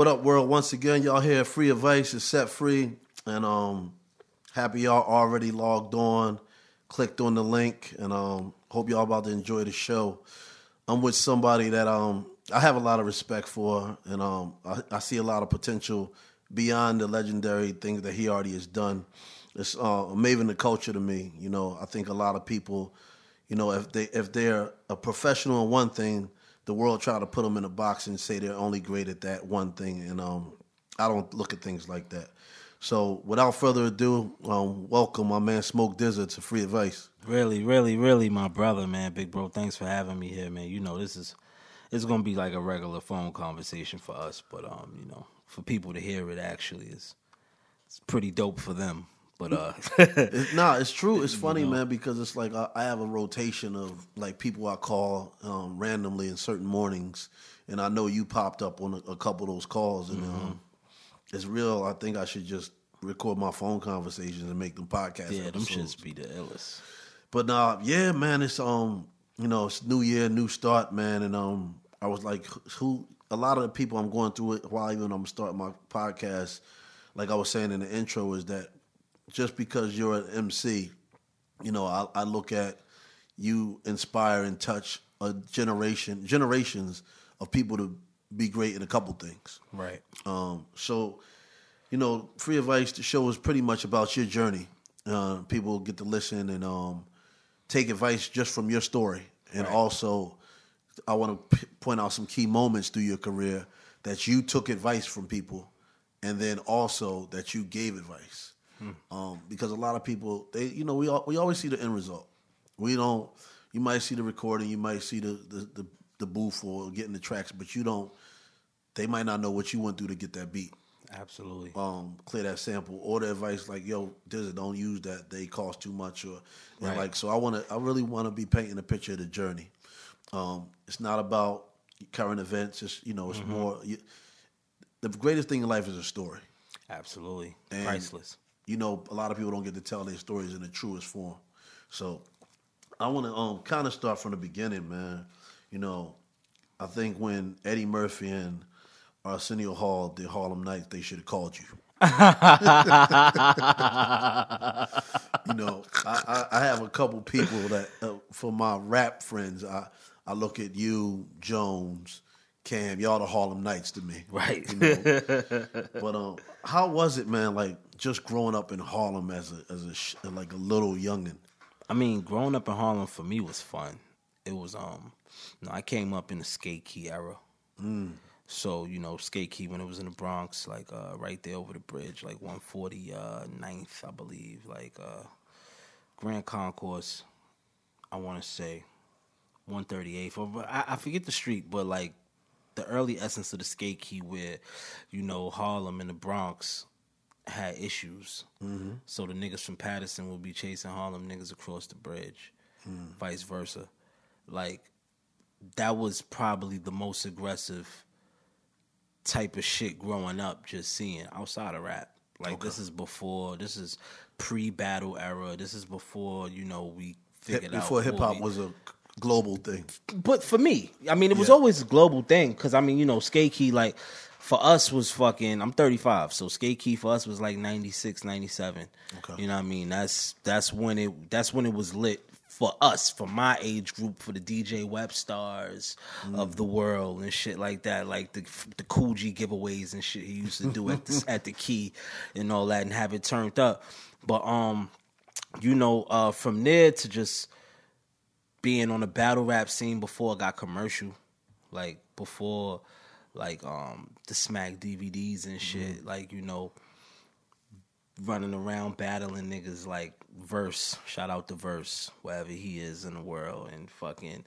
What up, world? Once again, y'all here. Free advice is set free, and um, happy y'all already logged on, clicked on the link, and um, hope y'all about to enjoy the show. I'm with somebody that um I have a lot of respect for, and um I, I see a lot of potential beyond the legendary things that he already has done. It's uh, amazing the culture to me. You know, I think a lot of people, you know, if they if they're a professional in one thing the world try to put them in a box and say they're only great at that one thing, and um, I don't look at things like that. So, without further ado, um, welcome my man Smoke DZA to Free Advice. Really, really, really, my brother, man, big bro. Thanks for having me here, man. You know, this is it's gonna be like a regular phone conversation for us, but um, you know, for people to hear it actually is it's pretty dope for them. But uh, it's, nah, it's true. It's funny, know? man, because it's like I, I, have a rotation of like people I call um, randomly in certain mornings, and I know you popped up on a, a couple of those calls, and um, mm-hmm. um, it's real. I think I should just record my phone conversations and make them podcasts. Yeah, episodes. them shits be the illest. But nah, yeah, man, it's um, you know, it's new year, new start, man, and um, I was like, who? A lot of the people I'm going through it while even I'm starting my podcast, like I was saying in the intro, is that just because you're an MC, you know, I, I look at you inspire and touch a generation, generations of people to be great in a couple things. Right. Um, so, you know, free advice. The show is pretty much about your journey. Uh, people get to listen and um, take advice just from your story, and right. also, I want to p- point out some key moments through your career that you took advice from people, and then also that you gave advice. Hmm. Um, because a lot of people, they, you know, we all, we always see the end result. We don't. You might see the recording, you might see the the, the, the booth or getting the tracks, but you don't. They might not know what you went through to get that beat. Absolutely. Um, clear that sample or the advice like, yo, this don't use that. They cost too much or right. like. So I want to. I really want to be painting a picture of the journey. Um, it's not about current events. It's you know, it's mm-hmm. more. You, the greatest thing in life is a story. Absolutely, and priceless you know, a lot of people don't get to tell their stories in the truest form. So I want to um, kind of start from the beginning, man. You know, I think when Eddie Murphy and Arsenio Hall did Harlem Nights, they should have called you. you know, I, I, have a couple people that, uh, for my rap friends, I, I look at you, Jones, Cam, y'all the Harlem Nights to me. Right. You know? but um, how was it, man? Like just growing up in Harlem as a as a like a little youngin. I mean, growing up in Harlem for me was fun. It was um, you know, I came up in the skate key era. Mm. So you know, skate key when it was in the Bronx, like uh, right there over the bridge, like 149th, uh, I believe, like uh, Grand Concourse. I want to say 138th, or I, I forget the street, but like the early essence of the skate key where, you know, Harlem and the Bronx had issues. Mm-hmm. So the niggas from Patterson would be chasing Harlem niggas across the bridge, mm. vice versa. Like that was probably the most aggressive type of shit growing up. Just seeing outside of rap. Like okay. this is before. This is pre-battle era. This is before you know we figured before out before hip hop was a global thing. But for me, I mean, it was yeah. always a global thing because I mean, you know, skate key like for us was fucking. I'm 35, so skate key for us was like 96, 97. Okay. You know what I mean? That's that's when it that's when it was lit for us, for my age group, for the DJ Webstars mm. of the world and shit like that, like the the G giveaways and shit he used to do at the at the key and all that, and have it turned up. But um, you know, uh, from there to just being on the battle rap scene before I got commercial, like before like um the smack DVDs and shit, mm-hmm. like you know running around battling niggas like Verse, shout out to Verse, wherever he is in the world and fucking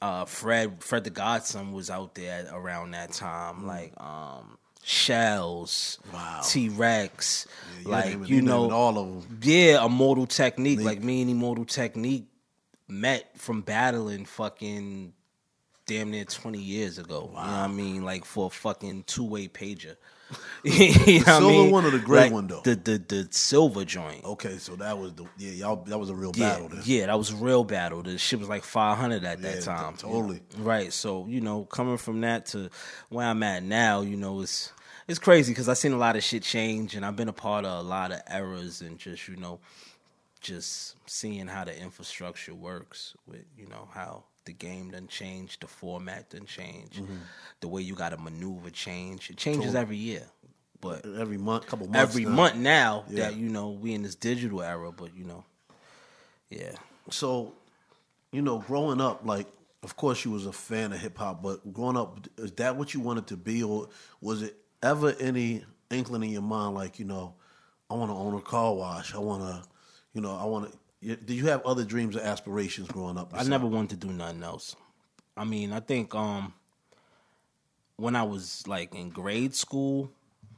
uh Fred Fred the Godson was out there around that time, mm-hmm. like um Shells, wow. T Rex, yeah, like you know, all of them. Yeah, Immortal Technique, like me and Immortal Technique met from battling fucking damn near 20 years ago. Wow. You know what I mean? Like for a fucking two way pager. you know silver I mean? one or the gray like one though? The, the the silver joint. Okay, so that was the yeah y'all that was a real yeah, battle. Then. Yeah, that was a real battle. The shit was like five hundred at yeah, that time. Totally. Right. So you know, coming from that to where I'm at now, you know, it's it's crazy because I've seen a lot of shit change, and I've been a part of a lot of eras, and just you know, just seeing how the infrastructure works with you know how the game done changed, the format done changed, mm-hmm. the way you got to maneuver change. It changes every year, but every month, couple months, every now. month now yeah. that you know we in this digital era. But you know, yeah. So, you know, growing up, like, of course, you was a fan of hip hop, but growing up, is that what you wanted to be, or was it ever any inkling in your mind, like, you know, I want to own a car wash, I want to, you know, I want to did you have other dreams or aspirations growing up? I never wanted to do nothing else. I mean, I think um, when I was like in grade school,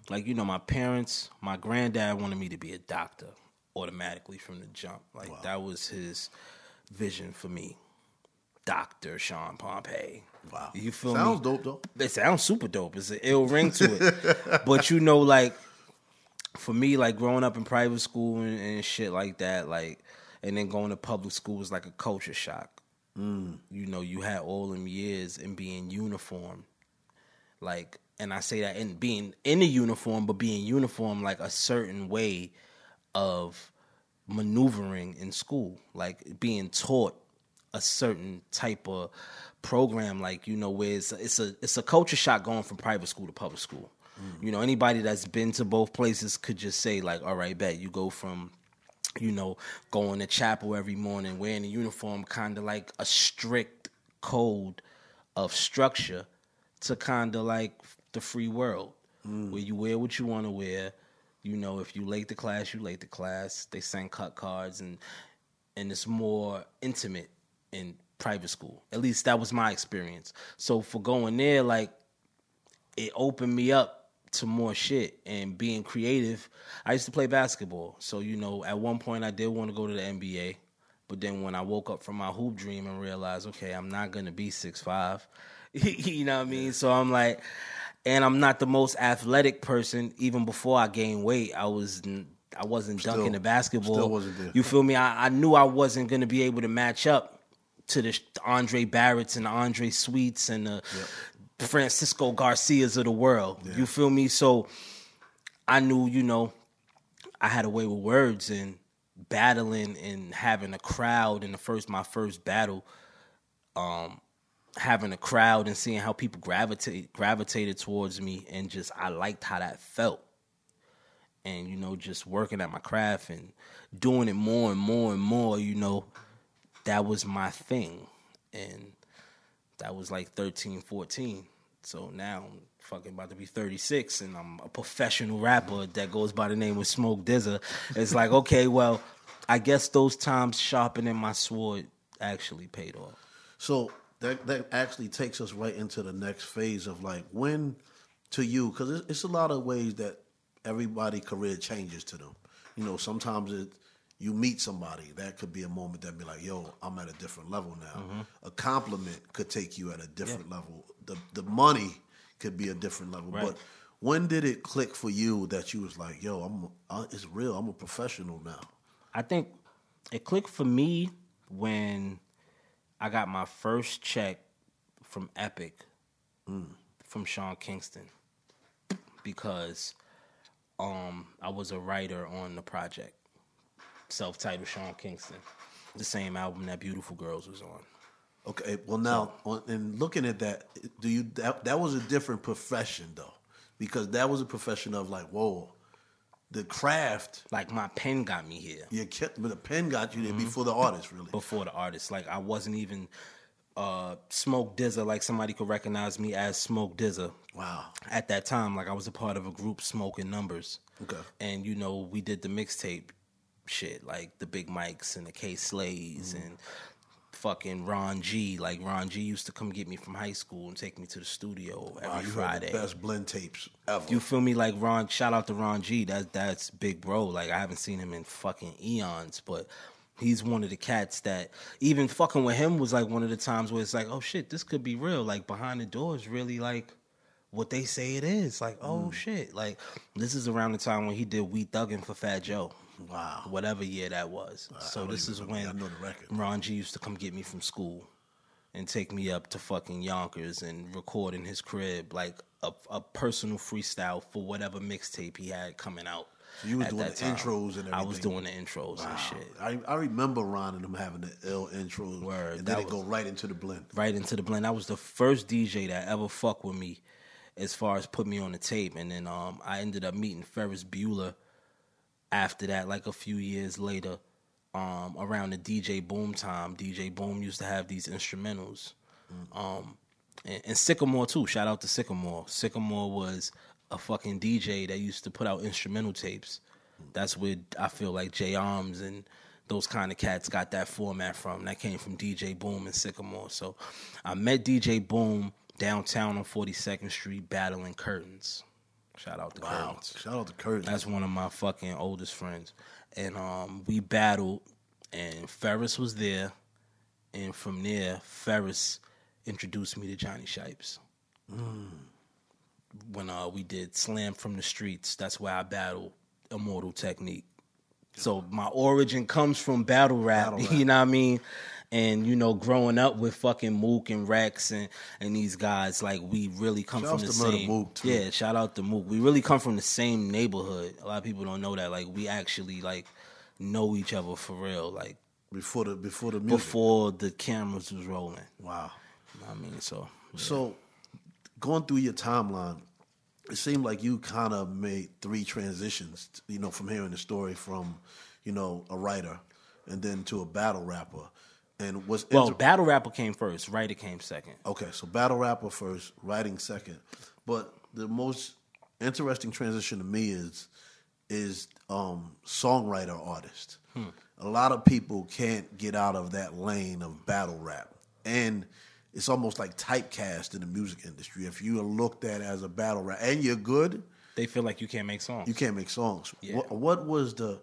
like you know, my parents, my granddad wanted me to be a doctor automatically from the jump. Like wow. that was his vision for me. Doctor Sean Pompey. Wow. You feel sounds me? dope though. It sounds super dope. It's an ill ring to it. but you know, like for me, like growing up in private school and, and shit like that, like and then going to public school was like a culture shock. Mm. You know, you had all them years and being uniform, like, and I say that in being in a uniform, but being uniform like a certain way of maneuvering in school, like being taught a certain type of program, like you know, where it's a, it's a it's a culture shock going from private school to public school. Mm. You know, anybody that's been to both places could just say like, all right, bet you go from you know, going to chapel every morning, wearing a uniform, kind of like a strict code of structure to kind of like the free world, mm. where you wear what you want to wear. You know, if you late the class, you late the class. They send cut cards, and and it's more intimate in private school. At least that was my experience. So for going there, like it opened me up to more shit and being creative. I used to play basketball. So, you know, at one point I did want to go to the NBA. But then when I woke up from my hoop dream and realized, okay, I'm not gonna be six five. you know what I mean? So I'm like and I'm not the most athletic person. Even before I gained weight, I was I wasn't still, dunking the basketball. Still wasn't there. You feel me? I, I knew I wasn't gonna be able to match up to the Andre Barretts and the Andre Sweets and the yep. Francisco Garcias of the world. Yeah. You feel me? So I knew, you know, I had a way with words and battling and having a crowd in the first my first battle. Um, having a crowd and seeing how people gravitate gravitated towards me and just I liked how that felt. And you know, just working at my craft and doing it more and more and more, you know, that was my thing. And that was like 13, 14. So now I'm fucking about to be 36 and I'm a professional rapper that goes by the name of Smoke DZA. It's like, okay, well, I guess those times sharpening my sword actually paid off. So that that actually takes us right into the next phase of like when to you because it's, a lot of ways that everybody career changes to them. You know, sometimes it you meet somebody, that could be a moment that be like, yo, I'm at a different level now. Mm-hmm. A compliment could take you at a different yeah. level. The the money could be a different level. Right. But when did it click for you that you was like, yo, I'm uh, it's real. I'm a professional now. I think it clicked for me when I got my first check from Epic mm. from Sean Kingston because um, I was a writer on the project self-titled Sean Kingston, the same album that Beautiful Girls was on. Okay, well now, on, and looking at that, do you that, that was a different profession though, because that was a profession of like, whoa, the craft. Like my pen got me here. Yeah, but the pen got you there mm-hmm. before the artist, really. Before the artist, like I wasn't even uh, Smoke DZA, like somebody could recognize me as Smoke DZA. Wow. At that time, like I was a part of a group, Smoke Smoking Numbers. Okay. And you know, we did the mixtape shit, like the Big Mikes and the Kay Slays mm. and fucking Ron G. Like Ron G used to come get me from high school and take me to the studio every wow, Friday. best blend tapes ever. You feel me? Like Ron. Shout out to Ron G. That's that's big bro. Like I haven't seen him in fucking eons, but He's one of the cats that even fucking with him was like one of the times where it's like, oh shit, this could be real. Like behind the doors, really like what they say it is. Like, oh mm. shit. Like this is around the time when he did We Thuggin' for Fat Joe. Wow. Whatever year that was. so this is when I know the record. Ron used to come get me from school and take me up to fucking Yonkers and record in his crib like a, a personal freestyle for whatever mixtape he had coming out. So you was doing the time. intros and everything. I was doing the intros wow. and shit. I, I remember Ron and them having the ill intros. Word. And then it go right into the blend. Right into the blend. I was the first DJ that ever fucked with me as far as put me on the tape. And then um, I ended up meeting Ferris Bueller after that, like a few years later, um, around the DJ Boom time. DJ Boom used to have these instrumentals. Mm. Um, and, and Sycamore too. Shout out to Sycamore. Sycamore was a fucking DJ that used to put out instrumental tapes. That's where I feel like J Arms and those kind of cats got that format from. That came from DJ Boom and Sycamore. So I met DJ Boom downtown on 42nd Street battling curtains. Shout out to wow. Curtains. Shout out to Curtains. That's one of my fucking oldest friends. And um, we battled and Ferris was there. And from there, Ferris introduced me to Johnny Shipes. Mm when uh, we did Slam from the Streets. That's where I battled Immortal Technique. So my origin comes from battle rap, battle rap. you know what I mean? And you know, growing up with fucking Mook and Rex and, and these guys, like we really come shout from the same. Mook too. Yeah, shout out to Mook. We really come from the same neighborhood. A lot of people don't know that. Like we actually like know each other for real. Like before the before the music. before the cameras was rolling. Wow. You know I mean, so yeah. so going through your timeline, it seemed like you kind of made three transitions, you know, from hearing the story from, you know, a writer and then to a battle rapper. And was well, inter- battle rapper came first, writer came second. Okay, so battle rapper first, writing second. But the most interesting transition to me is is um, songwriter artist. Hmm. A lot of people can't get out of that lane of battle rap, and it's almost like typecast in the music industry. If you are looked at as a battle rap and you're good, they feel like you can't make songs. You can't make songs. Yeah. What, what was the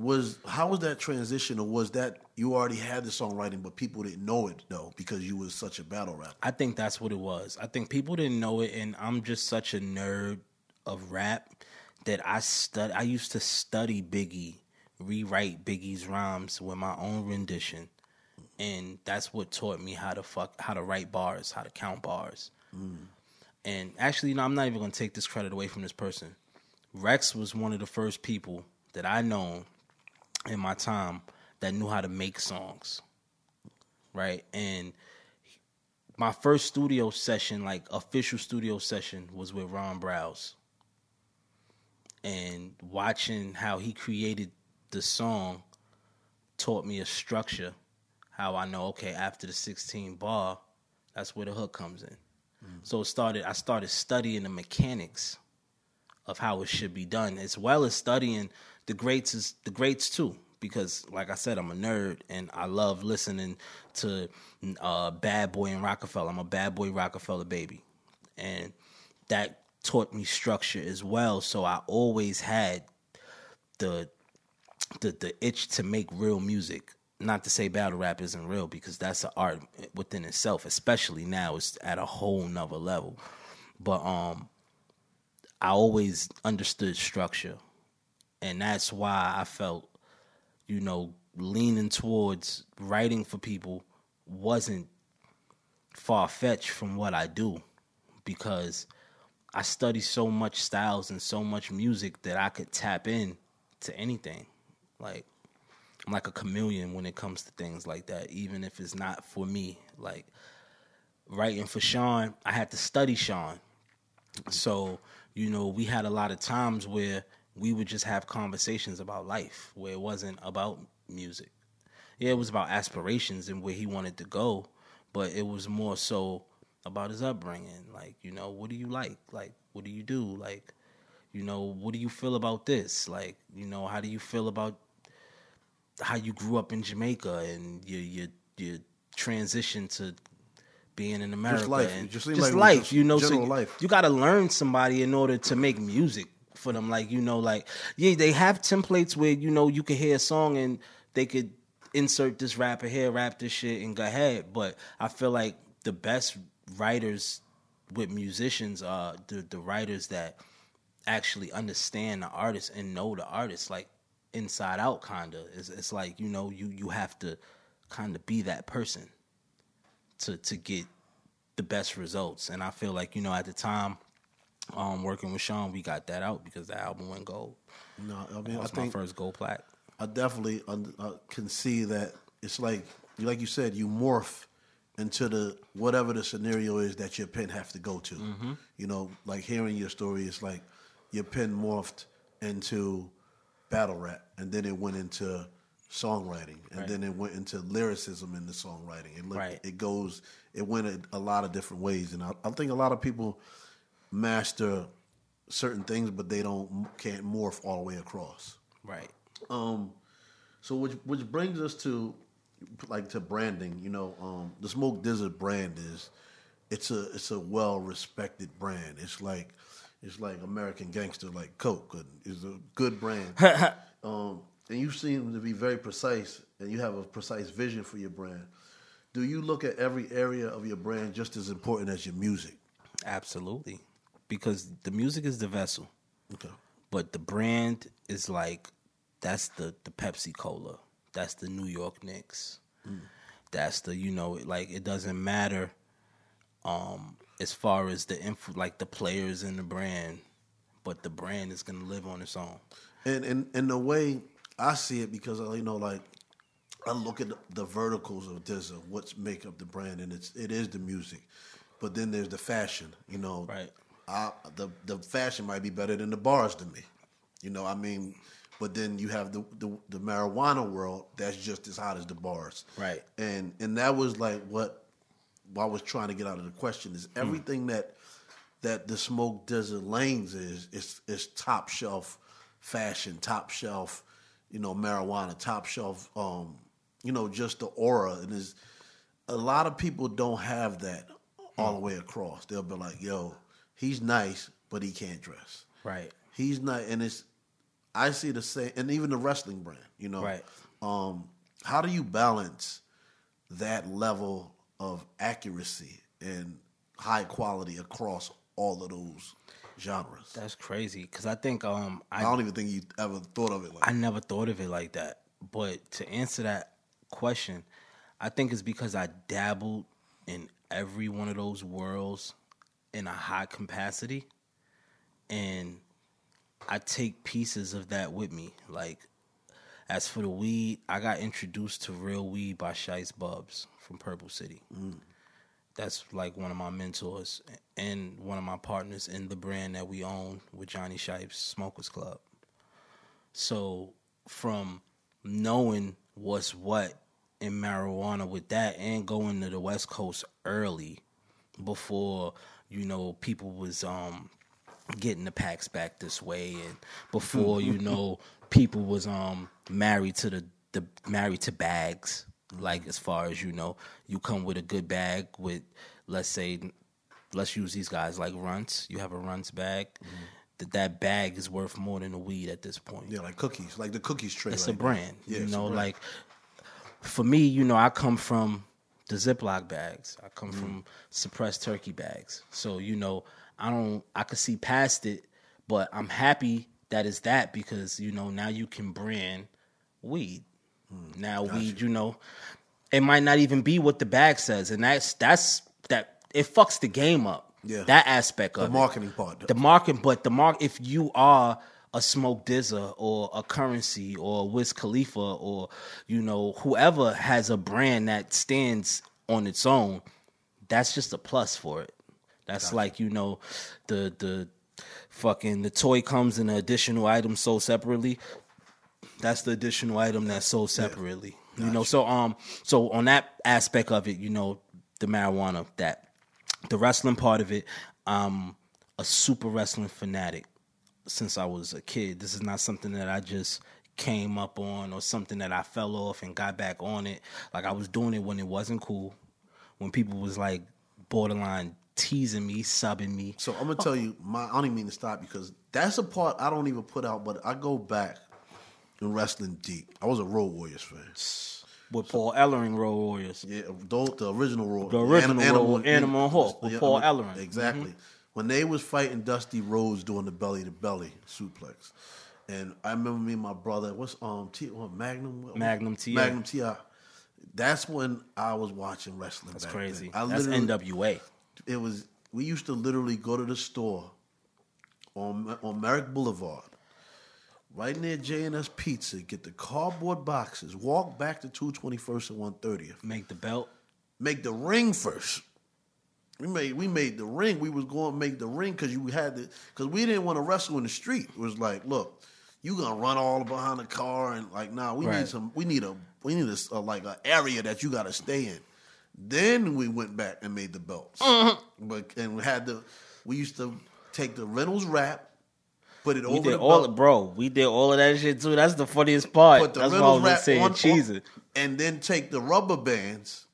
was how was that transition, or was that you already had the songwriting, but people didn't know it though because you was such a battle rapper? I think that's what it was. I think people didn't know it, and I'm just such a nerd of rap that I stud. I used to study Biggie, rewrite Biggie's rhymes with my own rendition and that's what taught me how to fuck how to write bars, how to count bars. Mm. And actually, know, I'm not even gonna take this credit away from this person. Rex was one of the first people that I know in my time that knew how to make songs. Right? And my first studio session, like official studio session, was with Ron Browz. And watching how he created the song taught me a structure how I know okay after the 16 bar, that's where the hook comes in. Mm. So it started. I started studying the mechanics of how it should be done, as well as studying the greats is the greats too. Because, like I said, I'm a nerd and I love listening to uh, Bad Boy and Rockefeller. I'm a Bad Boy Rockefeller baby, and that taught me structure as well. So I always had the the the itch to make real music not to say battle rap isn't real because that's an art within itself, especially now it's at a whole nother level. But um I always understood structure. And that's why I felt, you know, leaning towards writing for people wasn't far fetched from what I do because I study so much styles and so much music that I could tap in to anything. Like I'm like a chameleon when it comes to things like that, even if it's not for me. Like writing for Sean, I had to study Sean. So, you know, we had a lot of times where we would just have conversations about life where it wasn't about music. Yeah, it was about aspirations and where he wanted to go, but it was more so about his upbringing. Like, you know, what do you like? Like, what do you do? Like, you know, what do you feel about this? Like, you know, how do you feel about how you grew up in Jamaica and your your your transition to being in America just life. and just, just like life. You know, so life. you got to learn somebody in order to make music for them. Like you know, like yeah, they have templates where you know you can hear a song and they could insert this rapper here, rap this shit, and go ahead. But I feel like the best writers with musicians are the the writers that actually understand the artist and know the artist like inside out kinda it's, it's like you know you you have to kind of be that person to to get the best results and i feel like you know at the time um working with sean we got that out because the album went gold no i mean that was I think my first gold plaque i definitely uh, can see that it's like like you said you morph into the whatever the scenario is that your pen have to go to. Mm-hmm. You know, like hearing your story, it's like your pen morphed into battle rap, and then it went into songwriting, and right. then it went into lyricism in the songwriting. It, right. it goes, it went a, a, lot of different ways, and I, I think a lot of people master certain things, but they don't can't morph all the way across. Right. Um. So which which brings us to like to branding, you know, um, the Smoke DZA brand is it's a it's a well respected brand. It's like it's like American Gangster, like Coke, is a good brand. um, and you seem to be very precise, and you have a precise vision for your brand. Do you look at every area of your brand just as important as your music? Absolutely, because the music is the vessel. Okay. But the brand is like that's the the Pepsi Cola that's the New York Knicks. Mm. That's the you know like it doesn't matter um as far as the info like the players in the brand, but the brand is gonna live on its own. And and and the way I see it because you know like I look at the, the verticals of this of what's make up the brand and it's it is the music. But then there's the fashion, you know. Right. I, the the fashion might be better than the bars to me. You know, I mean, but then you have the, the, the marijuana world that's just as hot as the bars. Right. And and that was like what, what I was trying to get out of the question is hmm. everything mm. that that the Smoke desert lanes is is is top shelf fashion, top shelf, you know, marijuana, top shelf um, you know, just the aura and is a lot of people don't have that all the way across. They'll be like, "Yo, he's nice, but he can't dress." Right. He's not, and it's I see the same, and even the wrestling brand. You know, right? Um, how do you balance that level of accuracy and high quality across all of those genres? That's crazy because I think um, I, I, don't even think you ever thought of it. like I never thought of it like that. But to answer that question, I think it's because I dabbled in every one of those worlds in a high capacity, and I take pieces of that with me. Like, as for the weed, I got introduced to real weed by Shiest Bubz from Purple City. Mm. That's like one of my mentors and one of my partners in the brand that we own with Johnny Shipes Smokers Club. So, from knowing what's what in marijuana with that and going to the West Coast early before, you know, people was um getting the packs back this way. And before you know people was um married to the the married to bags. Like as far as you know you come with a good bag with let's say let's use these guys like runts. You have a runts bag. Mm-hmm. that that bag is worth more than the weed at this point. Yeah like cookies. Like the cookies tray it's like a brand yeah, you know like for me you know i come from the ziploc bags i come mm-hmm. from suppressed turkey bags so you know I don't I could see past it, but I'm happy that it's that because you know now you can brand weed. Hmm, now weed, you. know, it might not even be what the bag says, and that's that's that it fucks the game up. Yeah, that aspect the of the marketing part, the marketing, but the mark if you are a Smoke DZA or a Currency or Wiz Khalifa or you know whoever has a brand that stands on its own, that's just a plus for it. That's gotcha. like you know, the the fucking the toy comes in an additional item sold separately. That's the additional item that's sold separately. Yeah. Gotcha. You know, so um, so on that aspect of it, you know, the marijuana, that the wrestling part of it, um, a super wrestling fanatic since I was a kid. This is not something that I just came up on or something that I fell off and got back on it. Like I was doing it when it wasn't cool, when people was like borderline teasing me, subbing me. So I'm gonna tell you, my I don't even mean to stop because that's a part I don't even put out, but I go back in wrestling deep. I was a Road Warriors fan. With Paul Ellering, Road Warriors. Yeah, those, the original Road. Warriors. The original Animal, Road, Animal Hawk with yeah, Paul Ellering. Exactly. Mm-hmm. When they was fighting Dusty Rhodes doing the belly to belly suplex, and I remember me and my brother. What's um T what, Magnum What- Magnum TA. Magnum Ti. That's when I was watching wrestling. That's back crazy. Then. I That's NWA. It was we used to literally go to the store on on Merrick Boulevard, right near J and S Pizza, get the cardboard boxes, walk back to two twenty first and one thirtieth Make the belt. make the ring first. We made we made the ring. We was going to make the ring because you had to because we didn't want to wrestle in the street. It was like, look, you gonna run all behind the car and like, nah, we Right. need some. We need a we need a like an area that you got to stay in. Then we went back and made the belts. Mm-hmm. But and we had the we used to take the Reynolds wrap, put it We over did the all, belt, bro. We did all of that shit too. That's the funniest part. That's what I Reynolds was saying. on, it. and then take the rubber bands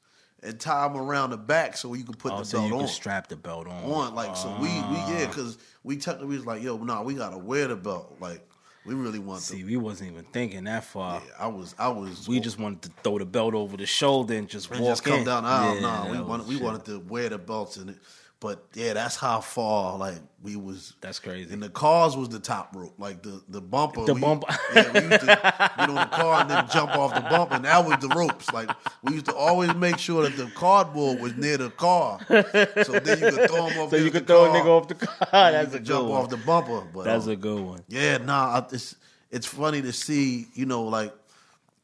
and tie them around the back so you can put Oh, the so belt you on. can strap the belt on. on. Like so, we we Ah. yeah, because we technically we was like, yo, nah, we gotta wear the belt. Like we really want See, to. we wasn't even thinking that far. Yeah, I was I was. We just wanted to throw the belt over the shoulder and just and walk just come in. down the aisle. Yeah, nah, we wanted we shit. wanted to wear the belts in it. But yeah, that's how far like we was. That's crazy. And the cars was the top rope, like the the bumper. The we- bumper. Yeah, we used to get on the car and then jump off the bumper, and that was the ropes. Like we used to always make sure that the cardboard was near the car, so then you could throw them off. The So you could throw a nigga off the car. That's a jump one. off the bumper. But That's um, a good one. yeah, nah, I- it's it's funny to see, you know, like,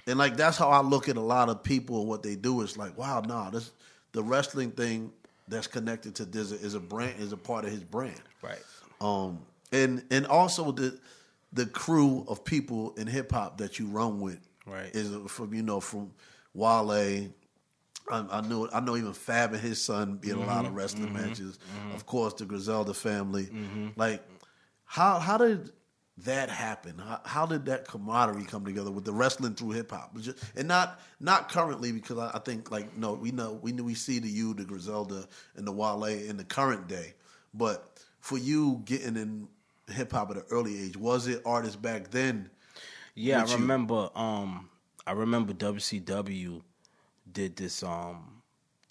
and like that's how I look at a lot of people and what they do. It's like, wow, nah, this the wrestling thing that's connected to this is a brand is a part of his brand, Right. um, and and also the the crew of people in hip hop that you run with, Right. is uh, from you know from Wale. I, I know I know even Fab and his son be in a lot of mm-hmm. wrestling mm-hmm. matches. Mm-hmm. Of course, the Griselda family. Like, how how did that happen? How, how did that camaraderie come together with the wrestling through hip hop? And not not currently because I, I think like no, we know we we see the you, the Griselda, and the Wale in the current day, but for you getting in hip hop at an early age, was it artists back then? Yeah, I you. remember. Um, I remember WCW did this um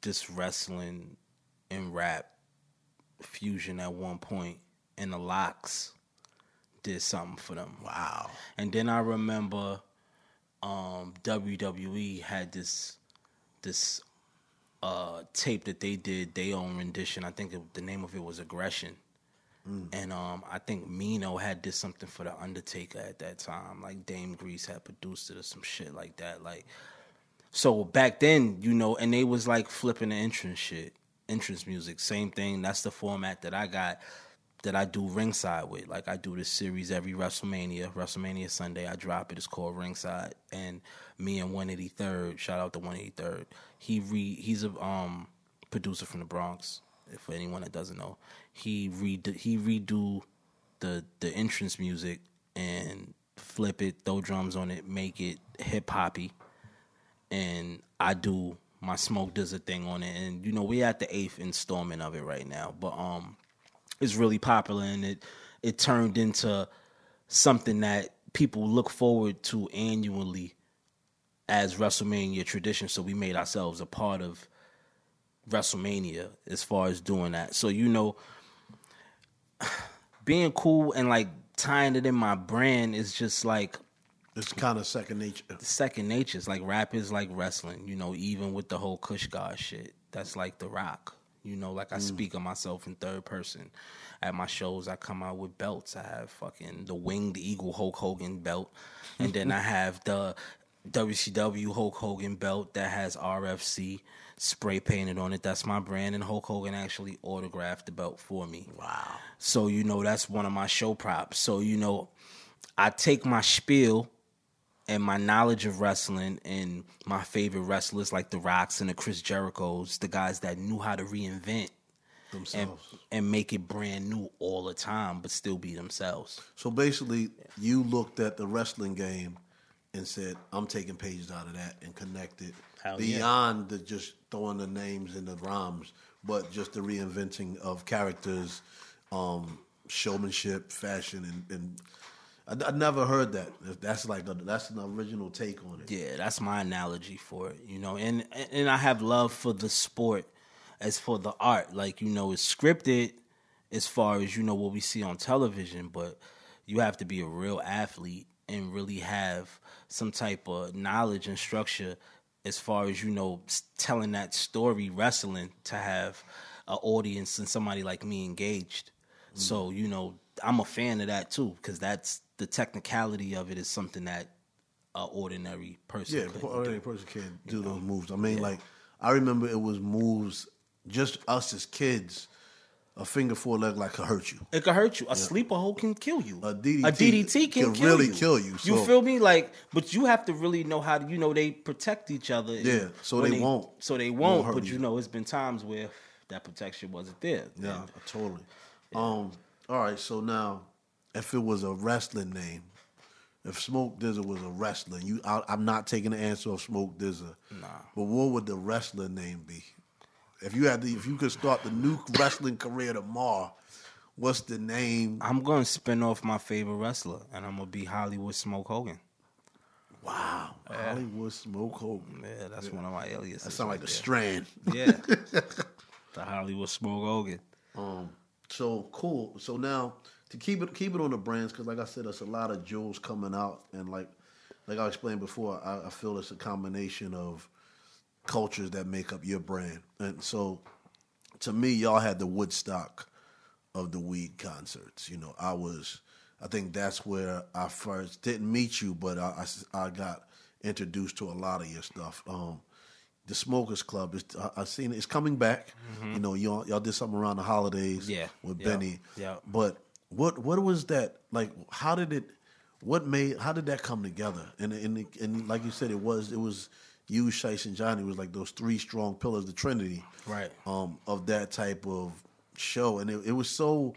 this wrestling and rap fusion at one point in the LOX did something for them. Wow. And then I remember um, WWE had this this uh, tape that they did their own rendition. I think it, the name of it was Aggression. And um, I think Mino had did something for the Undertaker at that time. Like Dame Grease had produced it or some shit like that. Like so back then, you know, and they was like flipping the entrance shit, entrance music. Same thing. That's the format that I got that I do ringside with. Like I do this series every WrestleMania, WrestleMania Sunday. I drop it. It's called Ringside, and me and 183rd. Shout out to 183rd. He re he's a um producer from the Bronx. For anyone that doesn't know, he redo he redo the the entrance music and flip it, throw drums on it, make it hip hoppy and I do my smoke does a thing on it, and you know we're at the eighth installment of it right now, but um, it's really popular and it it turned into something that people look forward to annually as WrestleMania tradition. So we made ourselves a part of WrestleMania as far as doing that. So you know, being cool and like tying it in my brand is just like It's kind of second nature. second nature. It's like rap is like wrestling, you know, even with the whole Kush God shit. That's like the rock. You know, like I mm. speak of myself in third person. At my shows, I come out with belts. I have fucking the winged eagle Hulk Hogan belt. And then I have the WCW Hulk Hogan belt that has RFC spray painted on it. That's my brand. And Hulk Hogan actually autographed the belt for me. Wow. So, you know, that's one of my show props. So, you know, I take my spiel and my knowledge of wrestling and my favorite wrestlers like the Rocks and the Chris Jerichos, the guys that knew how to reinvent and, Themselves. and make it brand new all the time, but still be themselves. So basically, you looked at the wrestling game and said, "I'm taking pages out of that and connected Hell yeah. beyond the just throwing the names and the rhymes, but just the reinventing of characters, um, showmanship, fashion, and, and I, I never heard that. That's like a, that's an original take on it. Yeah, that's my analogy for it. You know, and and I have love for the sport as for the art. Like you know, it's scripted as far as you know what we see on television, but you have to be a real athlete and really have some type of knowledge and structure as far as you know telling that story wrestling to have an audience and somebody like me engaged. Mm. So you know, I'm a fan of that too because that's the technicality of it is something that an ordinary person yeah, ordinary do. person can't do you those know? moves. I mean, yeah. like I remember it was moves just us as kids. A finger four leg like could hurt you. It could hurt you. A yeah. sleeper hold can kill you. A DDT, a DDT can, can kill really you. kill you. So. You feel me? Like, but you have to really know how to. You know, they protect each other. Yeah, so they, they, won't. So they won't. won't but you, you know, it's been times where that protection wasn't there. Yeah, and, totally. Yeah. Um. All right. So now if it was a wrestling name, if Smoke DZA was a wrestler, you, I, am not taking the answer of Smoke DZA. Nah. But what would the wrestler name be? If you had, the, if you could start the new wrestling career tomorrow, what's the name? I'm gonna spin off my favorite wrestler, and I'm gonna be Hollywood Smoke Hogan. Wow, yeah. Hollywood Smoke Hogan. Yeah, that's yeah. one of my aliases. That sounds right like the there. Strand. Yeah, the Hollywood Smoke Hogan. Um. So cool. So now to keep it keep it on the brands because like I said, there's a lot of jewels coming out, and like like I explained before, I, I feel it's a combination of cultures that make up your brand, and so to me, y'all had the Woodstock of the weed concerts. You know, I was. I think that's where I first didn't meet you, but I, I, I got introduced to a lot of your stuff. Um, the Smokers Club is I, I seen it. It's coming back. Mm-hmm. You know, y'all y'all did something around the holidays. Yeah, with Benny. Yeah, but what what was that like? How did it? What made? How did that come together? And and and like you said, it was it was you, Shiest, and Johnny was like those three strong pillars, the Trinity, right? Um, of that type of show, and it, it was so.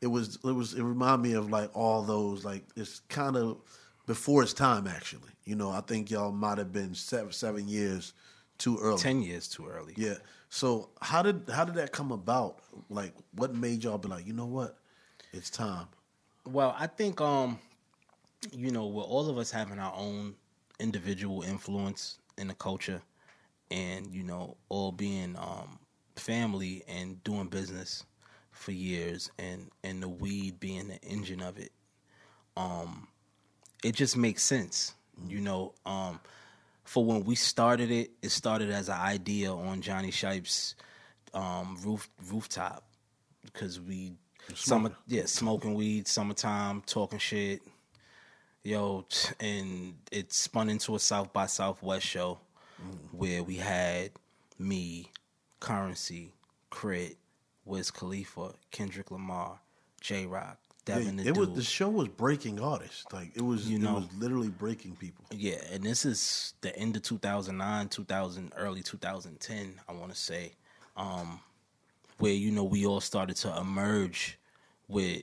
It was it was it reminded me of like all those like it's kind of before its time actually. You know, I think y'all might have been seven seven years too early. Ten years too early. Yeah. So how did how did that come about? Like, what made y'all be like, you know what? It's time. Well, I think um, you know, with all of us having our own individual influence in the culture, and you know, all being um family and doing business for years, and and the weed being the engine of it, um, it just makes sense. You know, um, for when we started it, it started as an idea on Johnny Shipe's um, roof rooftop because we Summer, yeah, smoking weed, summertime, talking shit. Yo, and it spun into a South by Southwest show mm. where we had me, Currency, Crit, Wiz Khalifa, Kendrick Lamar, Jay Rock, Devin. Yeah, it was the show was breaking artists. Like it was, you know, was literally breaking people. Yeah, and this is the end of 2009, 2000, early 2010. I want to say, um, where you know we all started to emerge with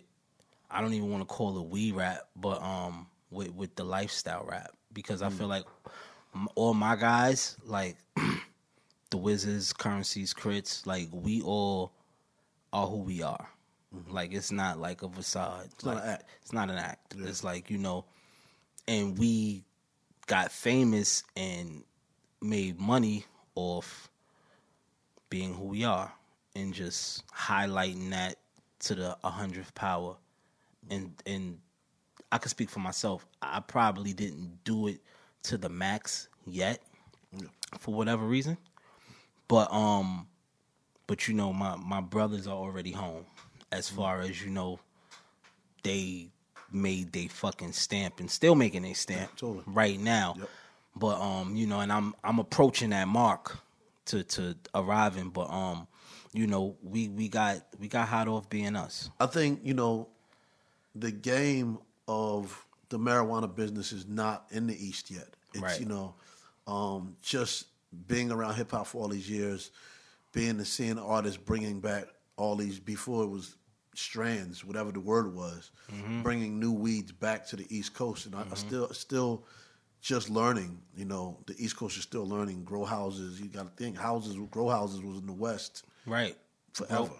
I don't even want to call it we rap, but um with with the lifestyle rap because I feel mm. like all my guys like the Wizards, Currencies, Crits, like we all are who we are. Mm-hmm. Like it's not like a facade. It's like, not an act. It's not an act. Yeah. It's like you know, and we got famous and made money off being who we are and just highlighting that to the hundredth power, and and I can speak for myself. I probably didn't do it to the max yet, for whatever reason. But um, but you know, my my brothers are already home. As mm. far as you know, they made they fucking stamp and still making a stamp yeah, totally. right now. Yep. But um, you know, and I'm I'm approaching that mark to to arriving. But um, you know, we we got we got hot off being us. I think you know, the game of the marijuana business is not in the East yet. It's right. you know, um, just being around hip hop for all these years, being the seeing artists bringing back all these before it was strands, whatever the word was, mm-hmm. bringing new weeds back to the East Coast, and mm-hmm. I, I still still just learning. You know, the East Coast is still learning. Grow houses. You got to think houses. Grow houses was in the West right forever.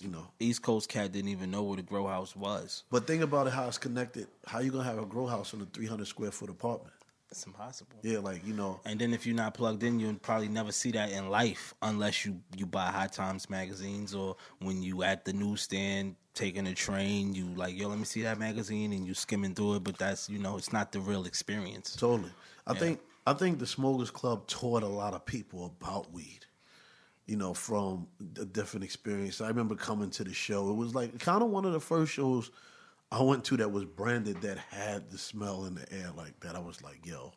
you know. East Coast cat didn't even know where the grow house was. But think about it, how it's connected. How you gonna have a grow house in a 300 square foot apartment? It's impossible. Yeah, like you know. And then if you're not plugged in, you'll probably never see that in life unless you you buy High Times magazines or when you at the newsstand taking a train, you like yo, let me see that magazine, and you skimming through it. But that's you know, it's not the real experience. Totally. I yeah. think I think the Smokers Club taught a lot of people about weed. You know, from a different experience. I remember coming to the show. It was like kind of one of the first shows I went to that was branded that had the smell in the air like that. I was like, yo,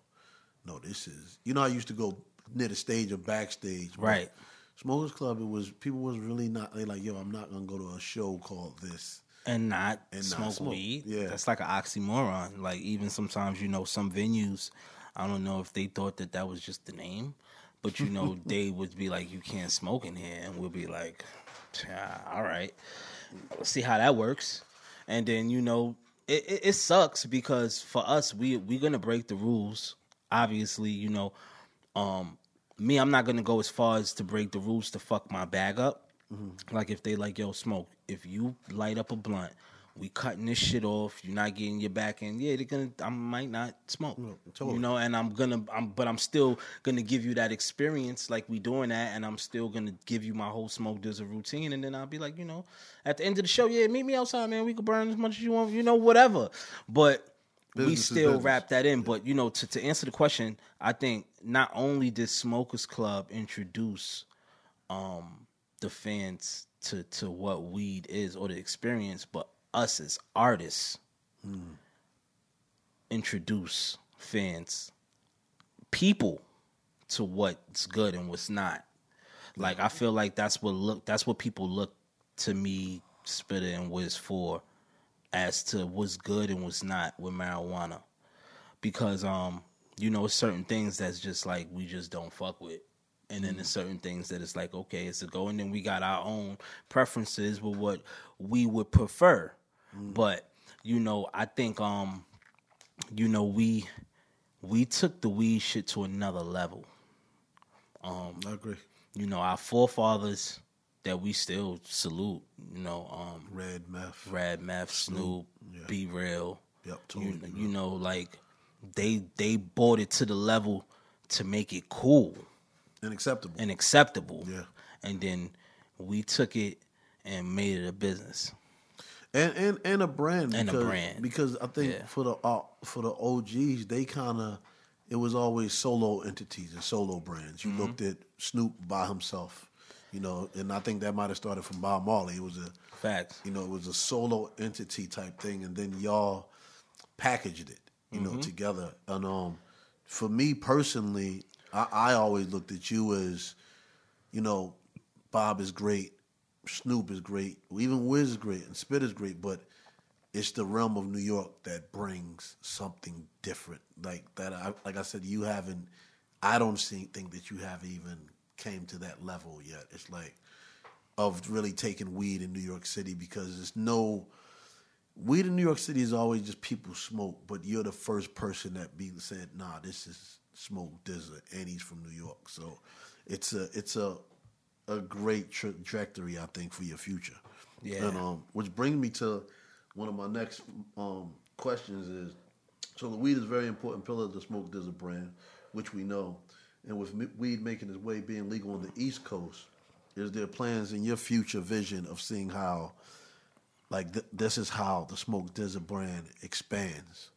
no, this is. You know, I used to go near the stage or backstage. Right. Smokers Club, it was people was really not. They like, yo, I'm not gonna go to a show called this and not and smoke, not smoke weed. Yeah, that's like an oxymoron. Like even sometimes, you know, some venues, I don't know if they thought that that was just the name, but you know, they would be like, you can't smoke in here, and we'll be like, all right, let's see how that works and then you know it, it, it sucks because for us we we're gonna break the rules. Obviously, you know, um, me I'm not gonna go as far as to break the rules to fuck my bag up. Mm-hmm. Like if they like yo smoke, if you light up a blunt we cutting this shit off. You're not getting your back end. Yeah, they're gonna. I might not smoke. No, totally. You know, and I'm gonna. I'm, but I'm still gonna give you that experience, like we doing that, and I'm still gonna give you my whole smoke as a routine, and then I'll be like, you know, at the end of the show, yeah, meet me outside, man. We can burn as much as you want, you know, whatever. But business we still wrap that in. But you know, to to answer the question, I think not only did Smokers Club introduce um the fans to to what weed is or the experience, but us as artists mm. introduce fans, people to what's good and what's not. Like I feel like that's what look that's what people look to me, Spitta and Wiz for as to what's good and what's not with marijuana. Because um, you know, certain things that's just like we just don't fuck with. And then there's certain things that it's like, okay, it's a go. And then we got our own preferences with what we would prefer. Mm. But you know, I think um, you know, we we took the weed shit to another level. Um, I agree. You know, our forefathers that we still salute. You know, um, Red Meth, Red Meth, Snoop, yeah. B-Real. Yep, totally. You, you know, like they they brought it to the level to make it cool and acceptable and acceptable. Yeah, and then we took it and made it a business and and and a brand and because, a brand because I think yeah. for the uh, for the OGs they kind of it was always solo entities and solo brands. You mm-hmm. looked at Snoop by himself, you know, and I think that might have started from Bob Marley. It was a fact, you know, it was a solo entity type thing, and then y'all packaged it, you mm-hmm. know, together. And um, for me personally, I, I always looked at you as, you know, Bob is great Snoop is great, even Wiz is great, and Spit is great, but it's the realm of New York that brings something different. Like that, I, like I said, you haven't. I don't see, think that you have even came to that level yet. It's like of really taking weed in New York City because there's no weed in New York City is always just people smoke, but you're the first person that be said, "Nah, this is Smoke DZA, and he's from New York." So it's a it's a a great trajectory, I think, for your future. Yeah. And um, which brings me to one of my next um, questions is, so the weed is a very important pillar of the Smoke DZA brand, which we know, and with weed making its way being legal on the East Coast, is there plans in your future vision of seeing how, like th- this is how the Smoke DZA brand expands?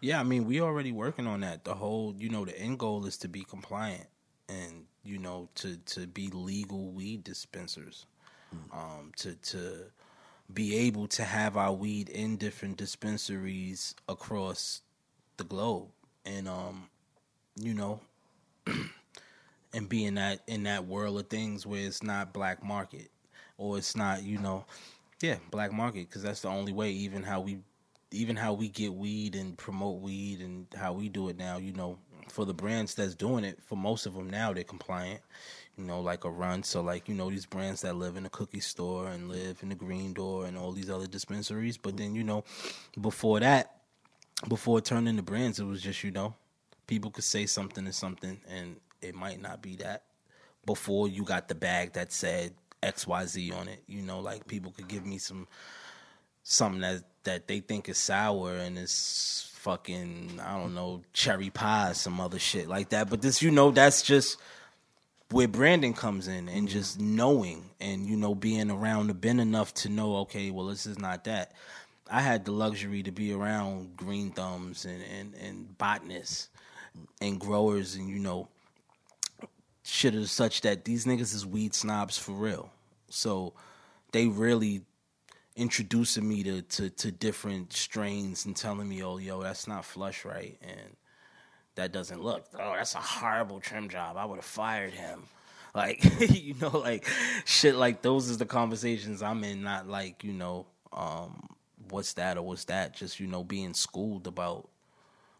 Yeah, I mean, we already working on that. The whole, you know, the end goal is to be compliant and you know to to be legal weed dispensers, mm. um, to to be able to have our weed in different dispensaries across the globe, and um, you know, and be in that in that world of things where it's not black market or it's not you know, yeah, black market because that's the only way. Even how we even how we get weed and promote weed and how we do it now, you know, for the brands that's doing it, for most of them now, they're compliant. You know, like a run. So, like you know, these brands that live in a cookie store and live in the Green Door and all these other dispensaries. But then, you know, before that, before turning into brands, it was just you know, people could say something to something, and it might not be that. Before you got the bag that said XYZ on it. You know, like people could give me some something that that they think is sour and it's fucking I don't know cherry pie, some other shit like that. But this, you know, that's just where branding comes in and just knowing and you know being around the bin enough to know okay well this is not that i had the luxury to be around green thumbs and and, and botanists and growers and you know shit is such that these niggas is weed snobs for real so they really introducing me to, to, to different strains and telling me oh yo that's not flush right and that doesn't look. Oh, that's a horrible trim job. I would have fired him. Like, you know, like shit like those is the conversations I'm in, not like, you know, um, what's that or what's that. Just, you know, being schooled about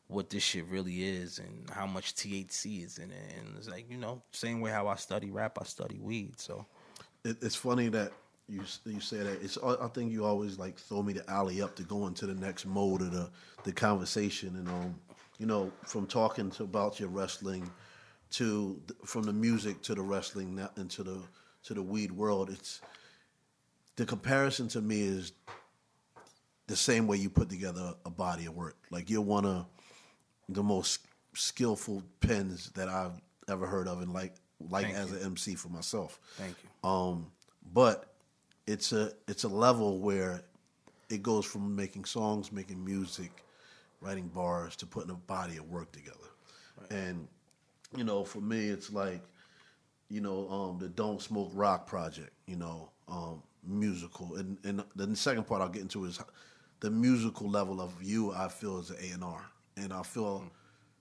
what this shit really is and how much THC is in it. And it's like, you know, same way how I study rap, I study weed. So it, it's funny that you you say that. It's I think you always like throw me the alley up to go into the next mode of the the conversation and um you know, from talking to about your wrestling to from the music to the wrestling into the to the weed world, it's the comparison to me is the same way you put together a body of work. Like you're one of the most skillful pens that I've ever heard of, and like like Thank as you. an MC for myself. Thank you. Um, but it's a it's a level where it goes from making songs, making music, writing bars to putting a body of work together. Right. And you know, for me, it's like you know um, the Don't Smoke Rock project. You know, um, musical, and and the second part I'll get into is the musical level of you. I feel is an A and R, and I feel mm.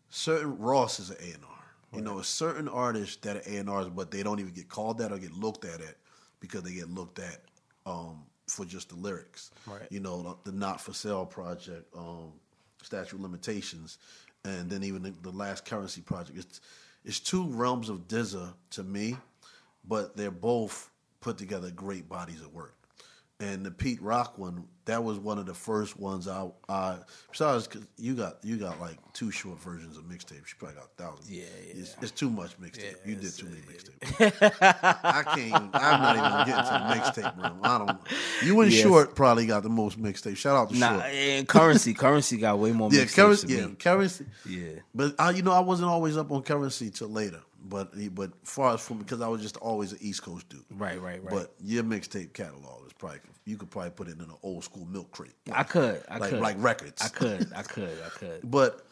certain Ross is an A and R. You know, a certain artists that are A and R's, but they don't even get called that or get looked at it because they get looked at um, for just the lyrics. Right. You know, the, the Not for Sale project, um, statute limitations, and then even the, the last currency project. It's it's two realms of DZA to me, but they're both put together great bodies of work. And the Pete Rock one, that was one of the first ones I. I besides, cause you got you got like two short versions of mixtapes. You probably got thousands. Yeah, yeah. It's, it's too much mixtape. Yeah, you did too many uh, mixtapes. I can't. I'm not even getting to the mixtape room. I don't. You and yes. Short probably got the most mixtapes. Shout out to nah, Short. And Currency, Currency got way more. Yeah, currency. Yeah, Currency. Yeah. But I, you know, I wasn't always up on Currency till later. But but far as from because I was just always an East Coast dude. Right, right, right. But your mixtape catalog is probably you could probably put it in an old school milk crate. Like, I could, I like, could, like records. I could, I could, I could. but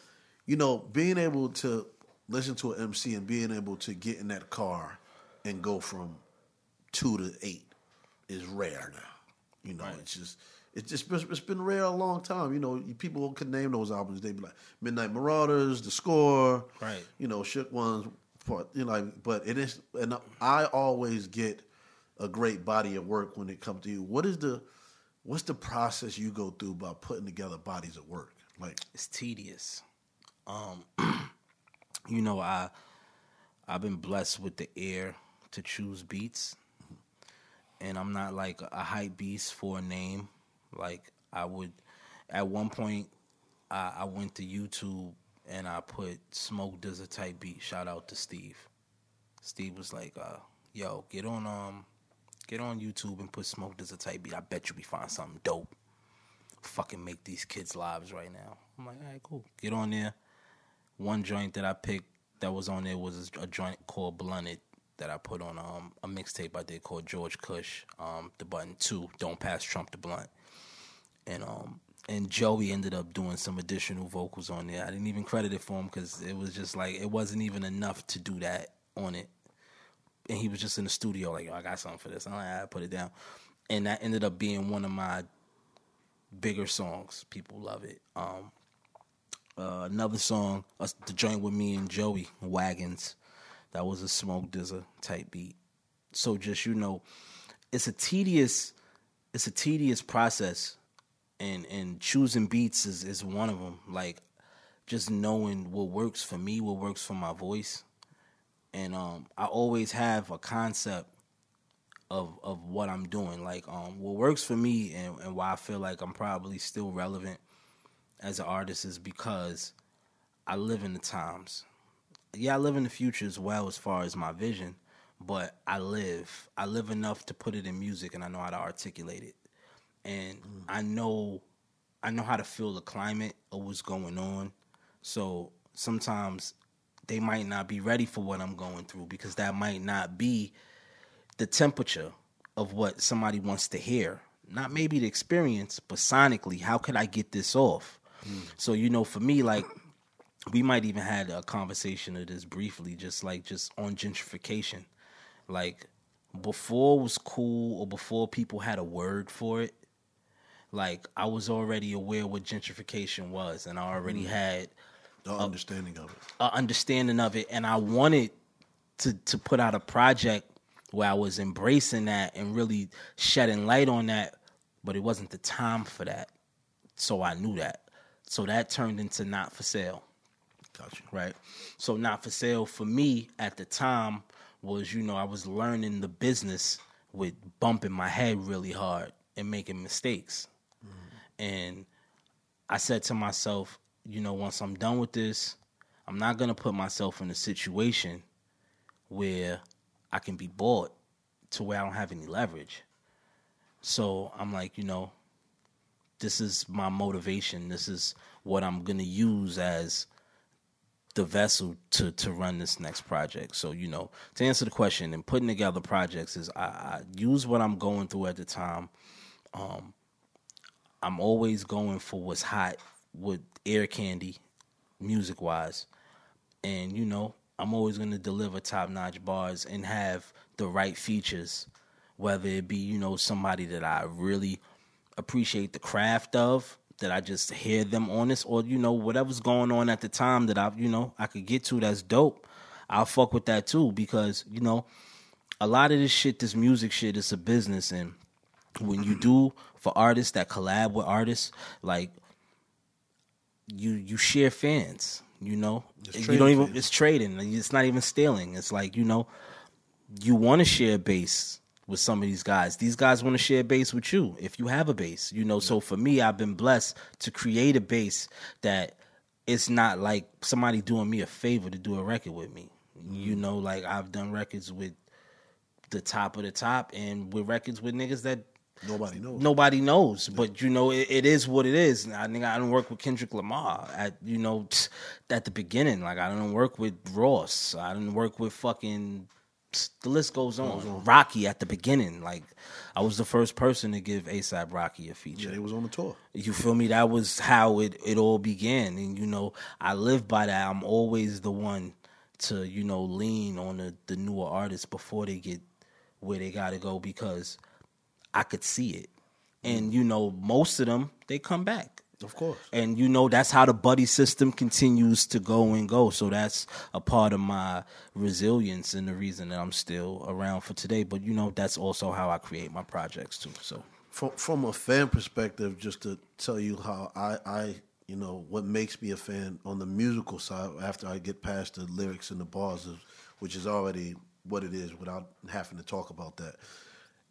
you know, being able to listen to an MC and being able to get in that car and go from two to eight is rare now. You know, right. it's just it's just it's been rare a long time. You know, people could name those albums. They'd be like Midnight Marauders, The Score, right? You know, Shook Ones, You know, but it is, and I always get a great body of work when it comes to you. What is the what's the process you go through about putting together bodies of work? Like it's tedious. Um, you know, I I've been blessed with the ear to choose beats, and I'm not like a hype beast for a name. Like I would, at one point, I, I went to YouTube and I put Smoke DZA type beat. Shout out to Steve. Steve was like, uh, "Yo, get on um, get on YouTube and put Smoke DZA type beat. I bet you we find something dope. Fucking make these kids' lives right now." I'm like, "All right, cool. Get on there." One joint that I picked that was on there was a joint called Blunted that I put on um, a mixtape I did called George Kush. Um, the button two, Don't Pass Trump the Blunt, and um, and Joey ended up doing some additional vocals on there. I didn't even credit it for him because it was just like it wasn't even enough to do that on it. And he was just in the studio like, Yo, I got something for this. I'm like, I put it down, and that ended up being one of my bigger songs. People love it. Um, uh, another song, uh, the joint with me and Joey Wagons, that was a Smoke DZA type beat. So just you know, it's a tedious, it's a tedious process and and choosing beats is is one of them. Like just knowing what works for me, what works for my voice, and um, I always have a concept of of what I'm doing. Like um, what works for me, and, and why I feel like I'm probably still relevant as an artist is because I live in the times. Yeah, I live in the future as well as far as my vision, but I live. I live enough to put it in music, and I know how to articulate it, and mm. I know, I know how to feel the climate of what's going on. So sometimes they might not be ready for what I'm going through because that might not be the temperature of what somebody wants to hear. Not maybe the experience, but sonically, how could I get this off? Mm. So you know, for me, like we might even had a conversation of this briefly, just like just on gentrification. Like before was cool or before people had a word for it, like I was already aware what gentrification was and I already mm. had the understanding of it. A understanding of it and I wanted to to put out a project where I was embracing that and really shedding light on that, but it wasn't the time for that. So I knew that. So that turned into not for sale. Gotcha. Right. So not for sale for me at the time was, you know, I was learning the business with bumping my head really hard and making mistakes. And I said to myself, you know, once I'm done with this, I'm not gonna put myself in a situation where I can be bought to where I don't have any leverage. So I'm like, you know, this is my motivation. This is what I'm gonna use as the vessel to to run this next project. So you know, to answer the question and putting together projects is I, I use what I'm going through at the time. Um, I'm always going for what's hot with air candy, music wise, and you know, I'm always going to deliver top notch bars and have the right features, whether it be you know somebody that I really appreciate the craft of that I just hear them on this, or you know whatever's going on at the time that I you know I could get to that's dope. I'll fuck with that too because you know a lot of this shit, this music shit, is a business, and when you do for artists that collab with artists, like you you share fans. You know, you don't even. It's trading. It's not even stealing. It's like you know, you want to share base with some of these guys. These guys want to share base with you if you have a base, you know. So for me, I've been blessed to create a base that it's not like somebody doing me a favor to do a record with me. You mm-hmm. know, like I've done records with the top of the top and with records with niggas that nobody knows. Nobody knows, yeah. but you know it, it is what it is. I think I don't work with Kendrick Lamar at you know at the beginning. Like I don't work with Ross. I didn't work with fucking the list goes on. goes on. Rocky at the beginning, like I was the first person to give ASAP Rocky a feature. Yeah, he was on the tour. You feel me? That was how it it all began, and you know I live by that. I'm always the one to you know lean on the the newer artists before they get where they got to go because I could see it, and you know most of them they come back. Of course. And you know that's how the buddy system continues to go and go. So that's a part of my resilience and the reason that I'm still around for today. But you know that's also how I create my projects too. So from from a fan perspective, just to tell you how I I you know what makes me a fan on the musical side after I get past the lyrics and the bars, which is already what it is without having to talk about that.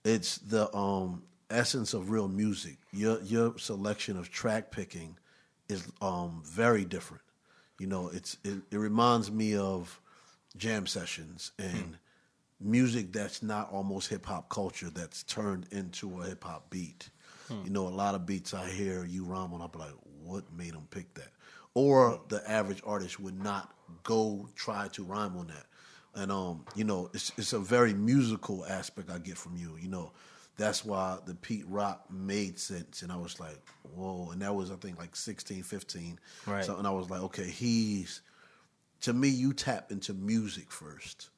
It's the um essence of real music. Your your selection of track picking is um, very different. You know, it's it, it reminds me of jam sessions and music that's not almost hip hop culture that's turned into a hip hop beat. Hmm. You know, a lot of beats I hear you rhyme on, I'm like, what made them pick that? Or the average artist would not go try to rhyme on that. And um, you know, it's it's a very musical aspect I get from you. You know, that's why the Pete Rock made sense. And I was like, whoa. And that was, I think, like 16, 15. Right. So, and I was like, okay, he's, to me, you tap into music first,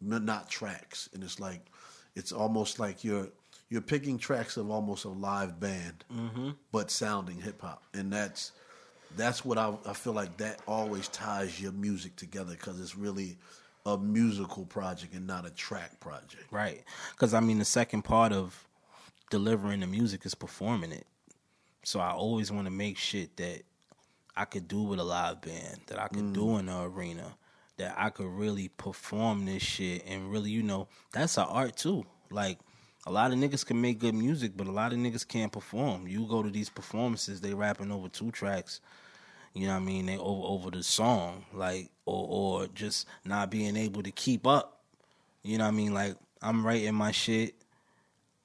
not tracks. And it's like, it's almost like you're, you're picking tracks of almost a live band, mm-hmm. but sounding hip hop. And that's, that's what I, I feel like that always ties your music together because it's really a musical project and not a track project. Right. Because I mean, the second part of delivering the music is performing it. So I always want to make shit that I could do with a live band, that I could mm. do in the arena, that I could really perform this shit and really, you know, that's an art too. Like a lot of niggas can make good music, but a lot of niggas can't perform. You go to these performances, they rapping over two tracks you know what I mean, they over over the song, like or or just not being able to keep up You know what I mean? Like I'm writing my shit,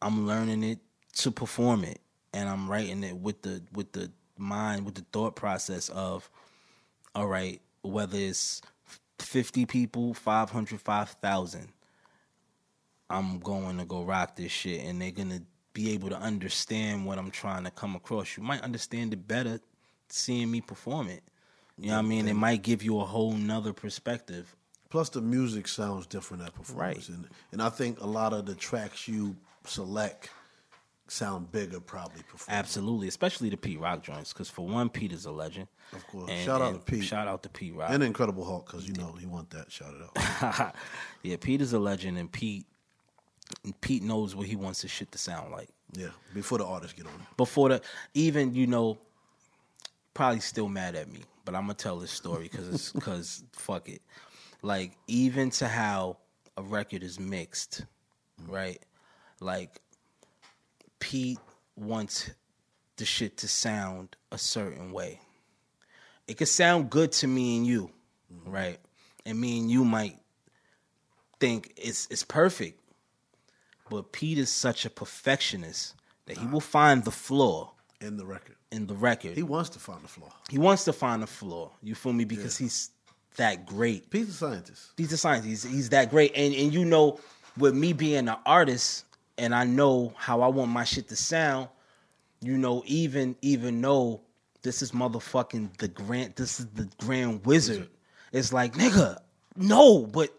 I'm learning it to perform it, and I'm writing it with the with the mind, with the thought process of, all right, whether it's 50 people, 500, 5,000, I'm going to go rock this shit, and they're gonna be able to understand what I'm trying to come across. You might understand it better seeing me perform it. You know what I mean? It might give you a whole nother perspective. Plus, the music sounds different at performance, Right. and and I think a lot of the tracks you select sound bigger probably performance. Absolutely, especially the Pete Rock joints, because for one, Pete is a legend. Of course. Shout out to Pete. Shout out to Pete Rock. And Incredible Hulk, because you know he want that shout it out. yeah, Pete is a legend, and Pete, Pete knows what he wants his shit to sound like. yeah, before the artists get on it. Before the even, you know, probably still mad at me, but I'm gonna tell this story because it's because fuck it. Like even to how a record is mixed, right? Like Pete wants the shit to sound a certain way. It could sound good to me and you, mm-hmm. right? And me and you might think it's it's perfect. But Pete is such a perfectionist that he will find the flaw In the record, in the record. he wants to find the flaw. He wants to find the flaw. You feel me? Because he's that great. Pete's a scientist. He's a scientist. He's, he's that great. And and you know, with me being an artist and I know how I want my shit to sound, you know, even even though this is motherfucking the grand this is the grand wizard. It's like, nigga, no, but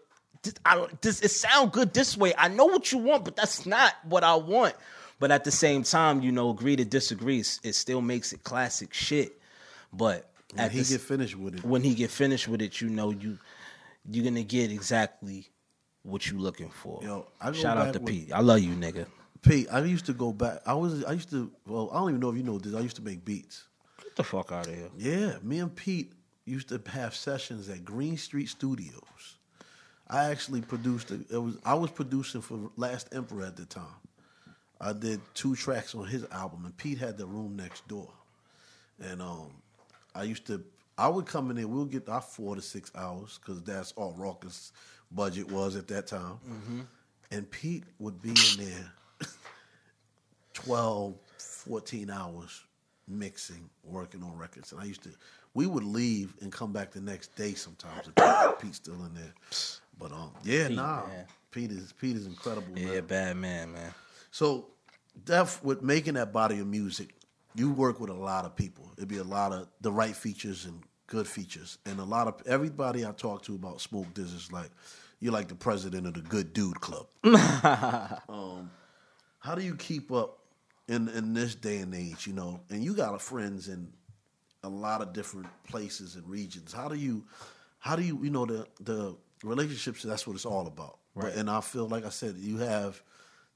I this it sound good this way. I know what you want, but that's not what I want. But at the same time, you know, agree to disagree. It still makes it classic shit. But When he the get finished with it, when he get finished with it, you know you you're gonna get exactly what you looking for. Yo, I Shout out to with- Pete. I love you, nigga. Pete, I used to go back. I was, I used to. Well, I don't even know if you know this. I used to make beats. Get the fuck out of here. Yeah, me and Pete used to have sessions at Green Street Studios. I actually produced. A, it was I was producing for Last Emperor at the time. I did two tracks on his album, and Pete had the room next door. And um, I used to. I would come in there. We'll get our four to six hours because that's all Rawkus budget was at that time. And Pete would be in there 12, 14 hours mixing, working on records. And I used to, we would leave and come back the next day sometimes. And Pete, Pete's still in there. But um, yeah, Pete, nah, man. Pete is Pete is incredible, Yeah, man. bad man, man. So, Def, with making that body of music, you work with a lot of people. It'd be a lot of the right features and good features, and a lot of everybody I talk to about Smoke Diz is like, you're like the president of the Good Dude Club. um, how do you keep up in in this day and age? You know, and you got friends in a lot of different places and regions. How do you, how do you, you know, the the relationships? That's what it's all about. Right. and I feel like I said, you have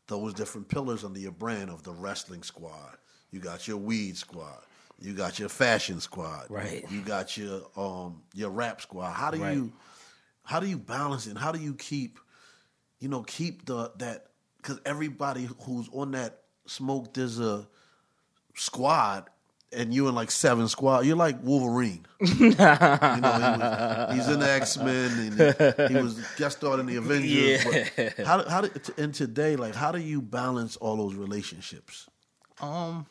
those different pillars under your brand of the wrestling squad. You got your weed squad. You got your fashion squad. Right. You got your um your rap squad. How do Right. you how do you balance it? And how do you keep you know keep the that because everybody who's on that smoke there's a squad and you in like seven squad you're like wolverine you know he was, he's in the x-men and he, he was guest starred in the avengers but how, how do, and today like how do you balance all those relationships Um,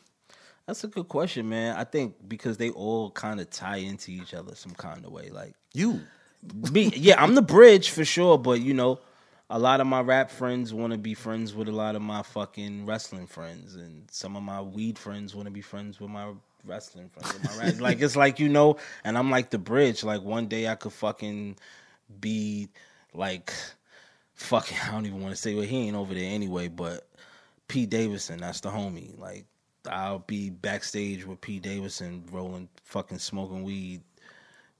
that's a good question, man. I think because they all kind of tie into each other some kind of way. Like you me, yeah, I'm the bridge for sure. But you know, a lot of my rap friends want to be friends with a lot of my fucking wrestling friends, and some of my weed friends want to be friends with my wrestling friends. With my rap. like it's like you know, and I'm like the bridge. Like one day I could fucking be like fucking. I don't even want to say well, he ain't over there anyway, but Pete Davidson, that's the homie. Like I'll be backstage with Pete Davidson rolling fucking smoking weed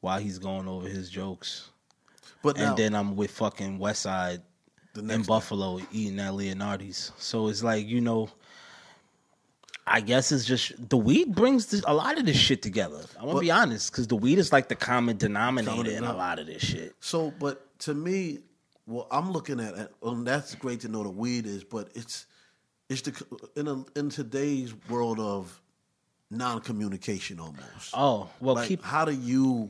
while he's going over his jokes. but now And then I'm with fucking Westside in Buffalo eating at Leonardi's. So it's like, you know, I guess it's just the weed brings this, a lot of this shit together. I'm gonna But- be honest, because the weed is like the common denominator in a lot of this shit. So, but to me, well, I'm looking at it, and um, that's great to know the weed is, but it's it's the in a, in today's world of non-communication almost. Oh well, like, keep how do you,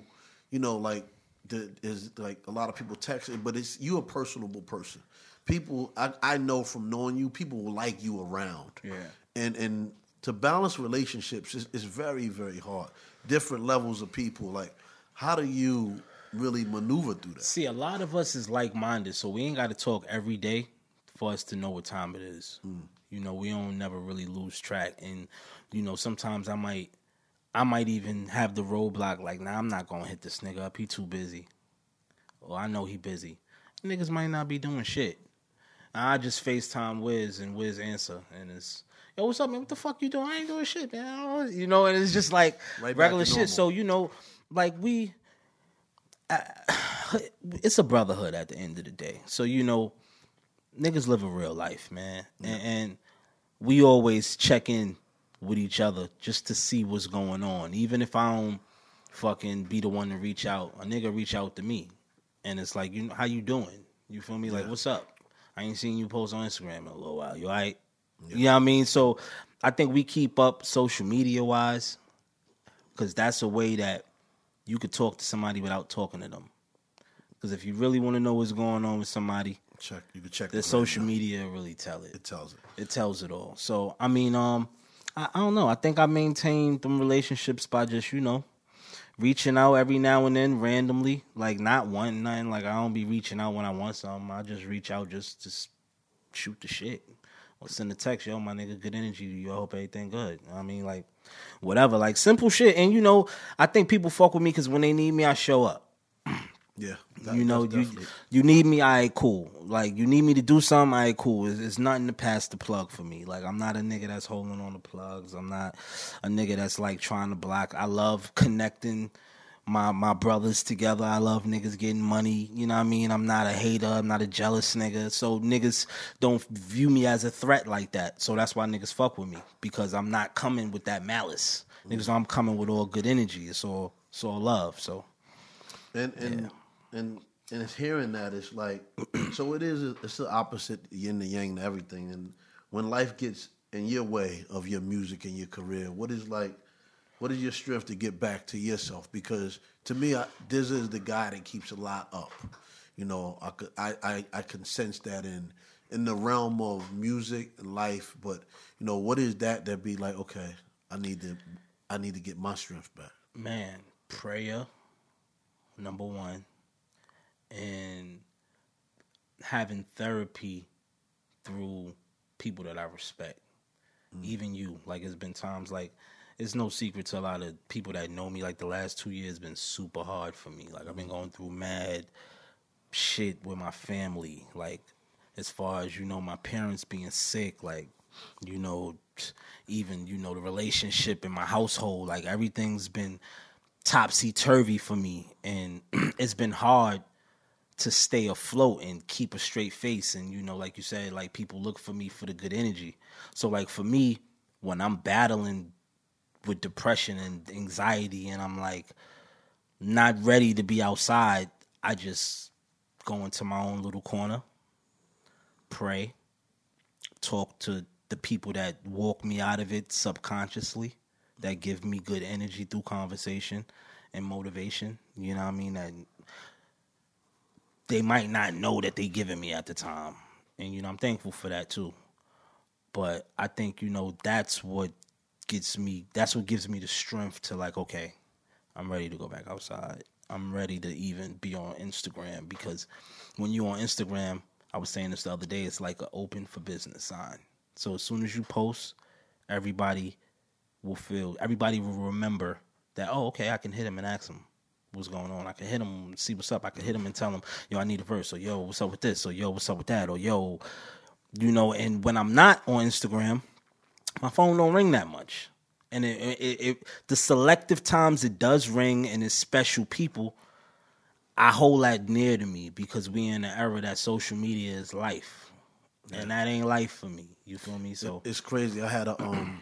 you know, like the, is like a lot of people texting, but it's you a personable person. people I, I know from knowing you, people will like you around. Yeah. And and to balance relationships is, is very very hard. Different levels of people. Like, how do you really maneuver through that? See, a lot of us is like minded, so we ain't got to talk every day for us to know what time it is. Hmm. You know, we don't never really lose track, and you know, sometimes I might, I might even have the roadblock like, nah, I'm not gonna hit this nigga up. He too busy. Or I know he busy. Niggas might not be doing shit. I just FaceTime Wiz and Wiz answer, and it's yo, what's up, man? What the fuck you doing? I ain't doing shit, man. You know, and it's just like Right regular shit. So you know, like we, uh, it's a brotherhood at the end of the day. So you know, niggas live a real life, man, and, and we always check in with each other just to see what's going on. Even if I don't fucking be the one to reach out, a nigga reach out to me, and it's like, you know, how you doing? You feel me? Like, what's up? I ain't seen you post on Instagram in a little while. You alright? You know what I mean? So I think we keep up social media wise because that's a way that you could talk to somebody without talking to them. Because if you really want to know what's going on with somebody, Check. You can check the it right social media really tell it. It tells it. It tells it all. So I mean, um, I, I don't know. I think I maintained them relationships by just you know reaching out every now and then randomly, like not wanting nothing. Like I don't be reaching out when I want something. I just reach out just to shoot the shit or send a text. Yo, my nigga, good energy. to You I hope everything good. I mean, like whatever, like simple shit. And you know, I think people fuck with me because when they need me, I show up Yeah. that- you know, you definitely- you need me, I ain't cool. Like you need me to do something, I ain't cool. It's, it's nothing to pass the plug for me. Like I'm not a nigga that's holding on the plugs. I'm not a nigga that's like trying to block. I love connecting my my brothers together. I love niggas getting money. You know what I mean? I'm not a hater. I'm not a jealous nigga. So niggas don't view me as a threat like that. So that's why niggas fuck with me because I'm not coming with that malice. Niggas, I'm coming with all good energy. It's all it's all love. So And and and and it's hearing that it's like so it is it's the opposite yin and yang to everything. And when life gets in your way of your music and your career, what is like what is your strength to get back to yourself? Because to me, I, this is the guy that keeps a lot up. You know, I could I, I, I can sense that in in the realm of music and life. But you know, what is that that be like? Okay, I need to I need to get my strength back. man, prayer, number one, and having therapy through people that I respect. Mm. Even you, like it's been times like it's no secret to a lot of people that know me. Like the last two years been super hard for me. Like I've been going through mad shit with my family. Like as far as you know, my parents being sick. Like you know, even you know the relationship in my household. Like everything's been topsy turvy for me, and it's been hard to stay afloat and keep a straight face. And you know, like you said, like people look for me for the good energy. So like for me, when I'm battling with depression and anxiety, and I'm like not ready to be outside, I just go into my own little corner, pray, talk to the people that walk me out of it subconsciously, that give me good energy through conversation and motivation. You know what I mean? That they might not know that they giving me at the time. And you know, I'm thankful for that too. But I think, you know, that's what gets me that's what gives me the strength to like, okay, I'm ready to go back outside. I'm ready to even be on Instagram because when you're on Instagram, I was saying this the other day, it's like an open for business sign. So as soon as you post, everybody will feel everybody will remember that, oh, okay, I can hit him and ask him what's going on. I can hit him and see what's up. I can hit him and tell him, yo, I need a verse. Or yo, what's up with this? Or yo, what's up with that? Or yo, you know, and when I'm not on Instagram, my phone don't ring that much. And it, it, it, the selective times it does ring and it's special people, I hold that near to me because we in an era that social media is life, and that ain't life for me. You feel me? So It's crazy. I had a um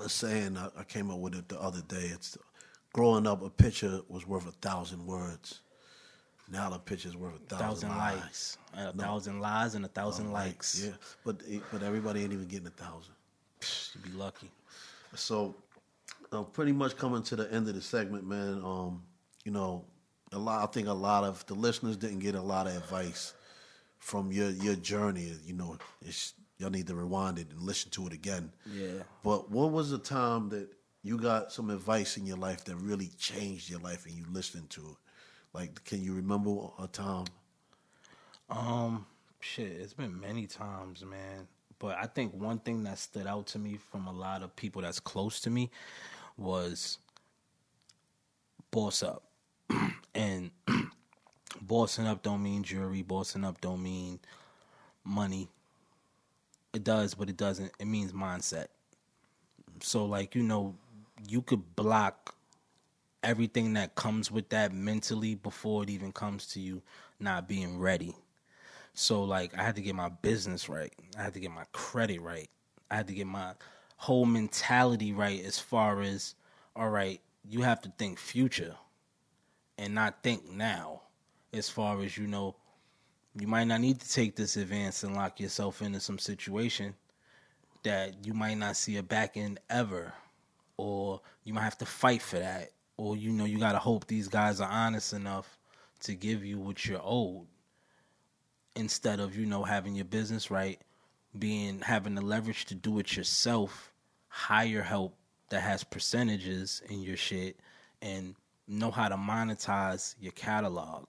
a saying I, I came up with it the other day. It's growing up a picture was worth a thousand words. Now the picture's worth a thousand, thousand lies. likes, a thousand lies, and a thousand likes. Yeah, but but everybody ain't even getting a thousand. You'd be lucky. So, uh, pretty much coming to the end of the segment, man. Um, you know, a lot. I think a lot of the listeners didn't get a lot of advice from your your journey. You know, y'all need to rewind it and listen to it again. Yeah. But what was the time that you got some advice in your life that really changed your life and you listened to it? Like, can you remember a time? Um, shit, it's been many times, man. But I think one thing that stood out to me from a lot of people that's close to me was boss up. and bossing up don't mean jewelry, bossing up don't mean money. It does, but it doesn't. It means mindset. So like, you know, you could block everything that comes with that mentally before it even comes to you not being ready. So like I had to get my business right. I had to get my credit right. I had to get my whole mentality right as far as all right, you have to think future and not think now as far as you know you might not need to take this advance and lock yourself into some situation that you might not see a back end ever or you might have to fight for that or you know you got to hope these guys are honest enough to give you what you're owed instead of you know having your business right being having the leverage to do it yourself hire help that has percentages in your shit and know how to monetize your catalog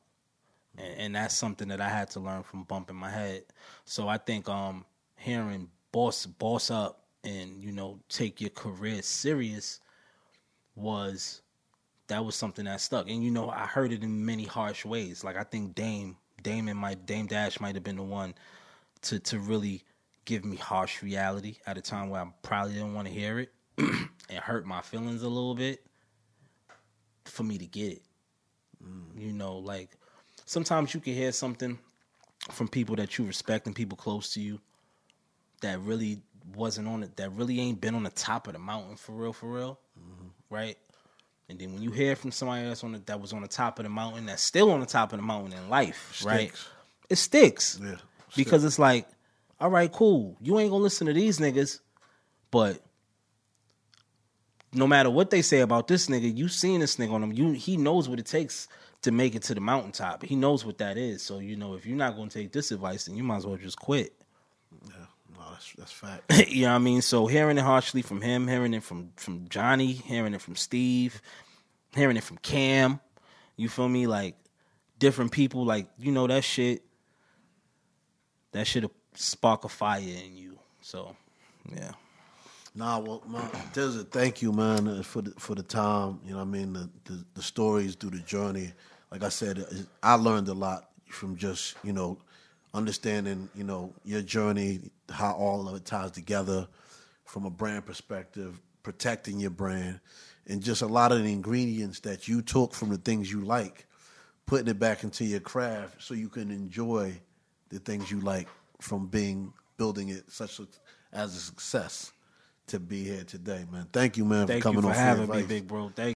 and, and that's something that i had to learn from bumping my head so i think um hearing boss boss up and you know take your career serious was that was something that stuck. And you know, I heard it in many harsh ways. Like I think Dame, Damon might Dame Dash might have been the one to to really give me harsh reality at a time where I probably didn't want to hear it and hurt my feelings a little bit for me to get it. Mm. You know, like sometimes you can hear something from people that you respect and people close to you that really wasn't on it that really ain't been on the top of the mountain for real for real mm-hmm. right and then when you hear from somebody else on the, that was on the top of the mountain, that's still on the top of the mountain in life, sticks. right? It sticks. Yeah. Because it's like, all right, cool. You ain't gonna listen to these niggas, but no matter what they say about this nigga, you seen this nigga on him. You he knows what it takes to make it to the mountaintop. He knows what that is. So you know, if you're not gonna take this advice, then you might as well just quit. That's that's fact. you know what I mean? So hearing it harshly from him, hearing it from from Johnny, hearing it from Steve, hearing it from Cam. You feel me? Like different people, like you know that shit. That should spark a fire in you. So, yeah. Nah, well, my, there's a thank you, man, uh, for the for the time. You know, what I mean, the, the, the stories through the journey. Like I said, I learned a lot from just you know understanding you know your journey, how all of it ties together from a brand perspective, protecting your brand, and just a lot of the ingredients that you took from the things you like, putting it back into your craft so you can enjoy the things you like from being building it such a, as a success to be here today, man. Thank you, man, Thank for coming you for on having me, big bro. Thank